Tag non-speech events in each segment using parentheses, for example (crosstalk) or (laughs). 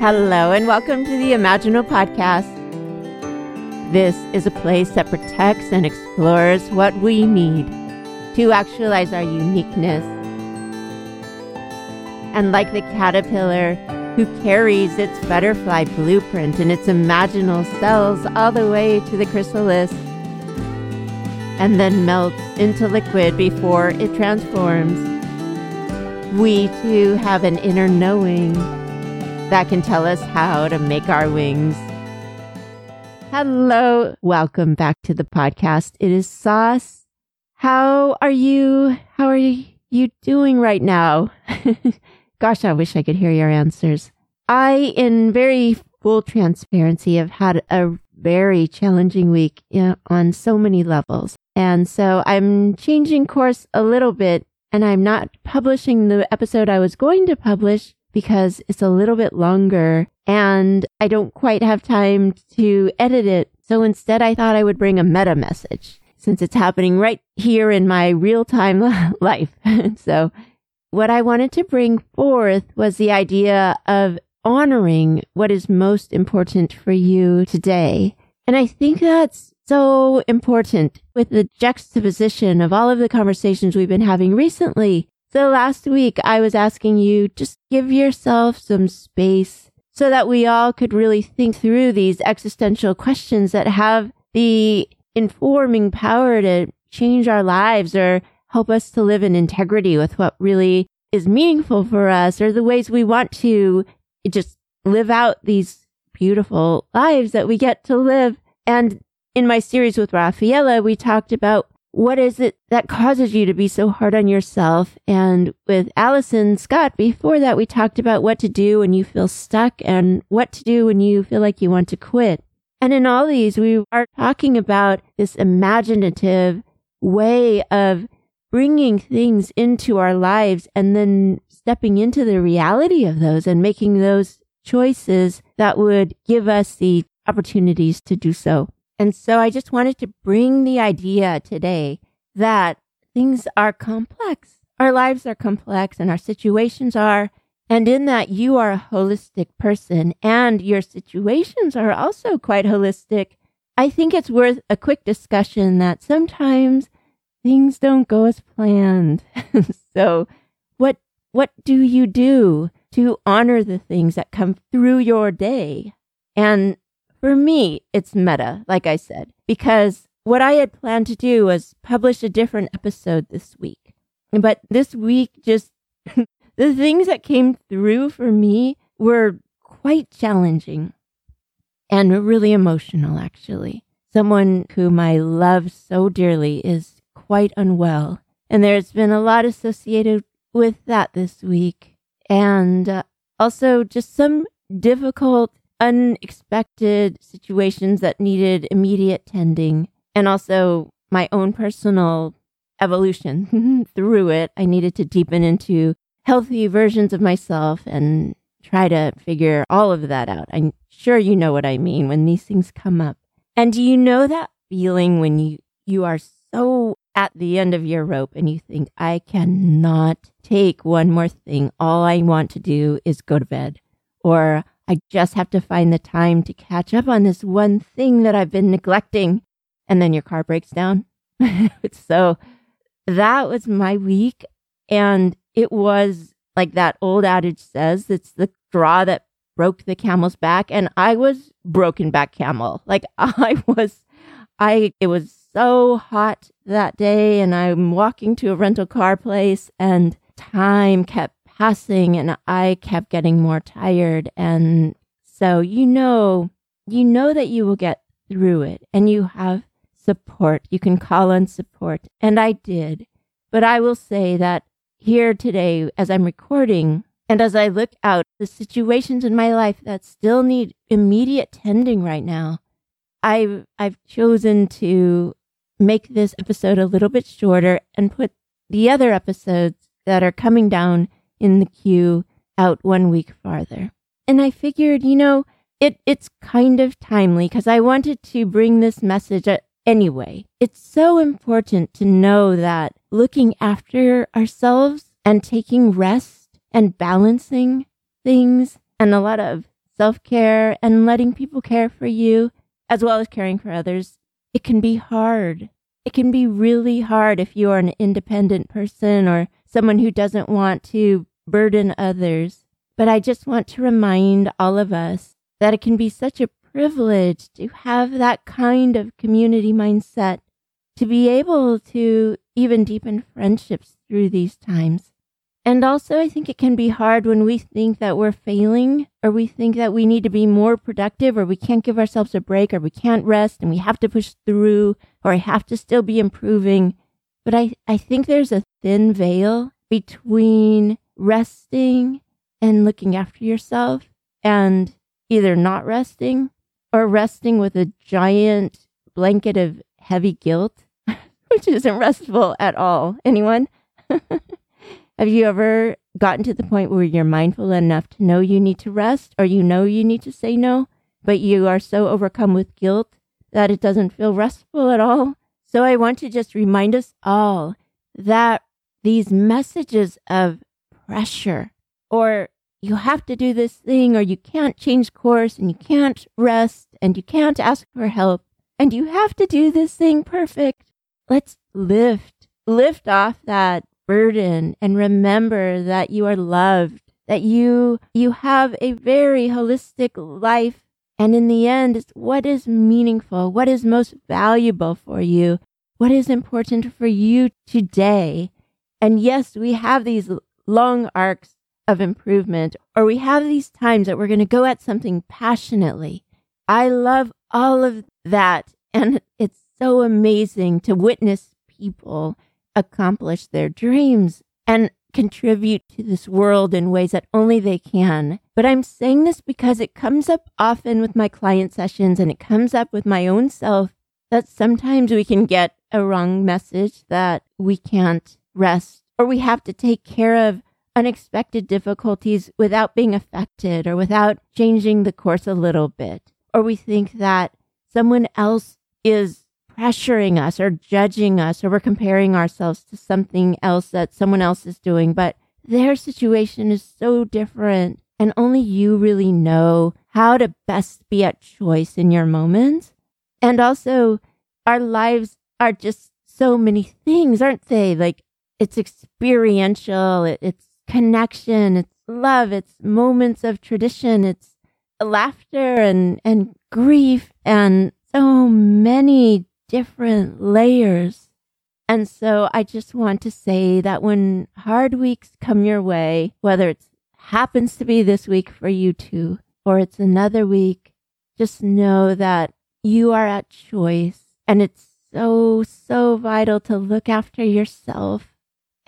Hello, and welcome to the Imaginal Podcast. This is a place that protects and explores what we need to actualize our uniqueness. And like the caterpillar who carries its butterfly blueprint in its imaginal cells all the way to the chrysalis and then melts into liquid before it transforms, we too have an inner knowing that can tell us how to make our wings. Hello, welcome back to the podcast. It is Sas. How are you? How are you doing right now? (laughs) Gosh, I wish I could hear your answers. I, in very full transparency, have had a very challenging week on so many levels. And so I'm changing course a little bit and I'm not publishing the episode I was going to publish because it's a little bit longer and I don't quite have time to edit it. So instead, I thought I would bring a meta message since it's happening right here in my real time (laughs) life. (laughs) so what I wanted to bring forth was the idea of honoring what is most important for you today. And I think that's so important with the juxtaposition of all of the conversations we've been having recently so last week I was asking you just give yourself some space so that we all could really think through these existential questions that have the informing power to change our lives or help us to live in integrity with what really is meaningful for us or the ways we want to just live out these beautiful lives that we get to live. And in my series with Rafaela, we talked about what is it that causes you to be so hard on yourself? And with Allison Scott, before that, we talked about what to do when you feel stuck and what to do when you feel like you want to quit. And in all these, we are talking about this imaginative way of bringing things into our lives and then stepping into the reality of those and making those choices that would give us the opportunities to do so. And so I just wanted to bring the idea today that things are complex. Our lives are complex and our situations are. And in that you are a holistic person and your situations are also quite holistic. I think it's worth a quick discussion that sometimes things don't go as planned. (laughs) so what, what do you do to honor the things that come through your day? And for me, it's meta, like I said, because what I had planned to do was publish a different episode this week. But this week, just (laughs) the things that came through for me were quite challenging and really emotional, actually. Someone whom I love so dearly is quite unwell. And there's been a lot associated with that this week. And uh, also just some difficult unexpected situations that needed immediate tending and also my own personal evolution (laughs) through it. I needed to deepen into healthy versions of myself and try to figure all of that out. I'm sure you know what I mean when these things come up. And do you know that feeling when you, you are so at the end of your rope and you think, I cannot take one more thing. All I want to do is go to bed. Or I just have to find the time to catch up on this one thing that I've been neglecting. And then your car breaks down. (laughs) so that was my week. And it was like that old adage says, it's the straw that broke the camel's back. And I was broken back camel. (laughs) Like I was, I, it was so hot that day. And I'm walking to a rental car place and time kept passing and I kept getting more tired. And so, you know, you know that you will get through it and you have support. You can call on support. And I did. But I will say that here today, as I'm recording, and as I look out the situations in my life that still need immediate tending right now, I've I've chosen to make this episode a little bit shorter and put the other episodes that are coming down in the queue out one week farther. And I figured, you know, it, it's kind of timely because I wanted to bring this message uh, anyway. It's so important to know that looking after ourselves and taking rest and balancing things and a lot of self care and letting people care for you, as well as caring for others, it can be hard. It can be really hard if you are an independent person or someone who doesn't want to burden others. But I just want to remind all of us that it can be such a privilege to have that kind of community mindset, to be able to even deepen friendships through these times. And also, I think it can be hard when we think that we're failing or we think that we need to be more productive or we can't give ourselves a break or we can't rest and we have to push through or I have to still be improving. But I, I think there's a thin veil between resting and looking after yourself and either not resting or resting with a giant blanket of heavy guilt, (laughs) which isn't restful at all. Anyone? (laughs) Have you ever gotten to the point where you're mindful enough to know you need to rest or you know you need to say no, but you are so overcome with guilt that it doesn't feel restful at all? So I want to just remind us all that these messages of pressure or you have to do this thing or you can't change course and you can't rest and you can't ask for help and you have to do this thing perfect. Let's lift, lift off that burden and remember that you are loved, that you, you have a very holistic life. And in the end, it's what is meaningful, what is most valuable for you, what is important for you today. And yes, we have these long arcs of improvement, or we have these times that we're going to go at something passionately. I love all of that. And it's so amazing to witness people accomplish their dreams and contribute to this world in ways that only they can. But I'm saying this because it comes up often with my client sessions and it comes up with my own self that sometimes we can get a wrong message that we can't rest or we have to take care of unexpected difficulties without being affected or without changing the course a little bit. Or we think that someone else is pressuring us or judging us or we're comparing ourselves to something else that someone else is doing. But their situation is so different and only you really know how to best be at choice in your moments. And also our lives are just so many things, aren't they? Like it's experiential. It, it's connection, it's love, it's moments of tradition, it's laughter and, and grief and so many different layers. And so I just want to say that when hard weeks come your way, whether it happens to be this week for you too, or it's another week, just know that you are at choice. And it's so, so vital to look after yourself.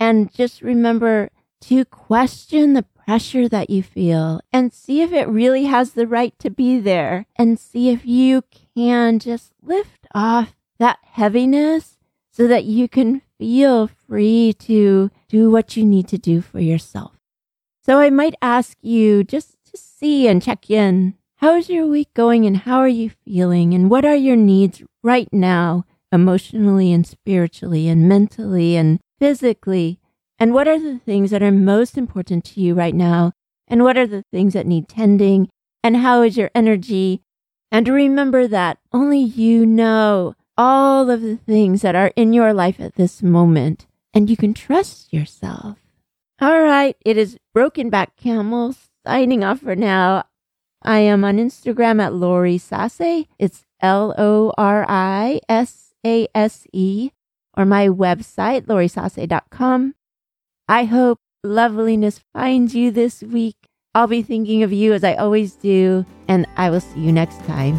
And just remember to question the pressure that you feel and see if it really has the right to be there and see if you can just lift off that heaviness so that you can feel free to do what you need to do for yourself. So I might ask you just to see and check in. How is your week going and how are you feeling and what are your needs right now, emotionally and spiritually and mentally and physically? And what are the things that are most important to you right now? And what are the things that need tending? And how is your energy? And remember that only you know all of the things that are in your life at this moment. And you can trust yourself. All right. It is Broken Back Camel signing off for now. I am on Instagram at Lori Sase. It's L O R I S A S E or my website, lorisase.com. I hope loveliness finds you this week. I'll be thinking of you as I always do, and I will see you next time.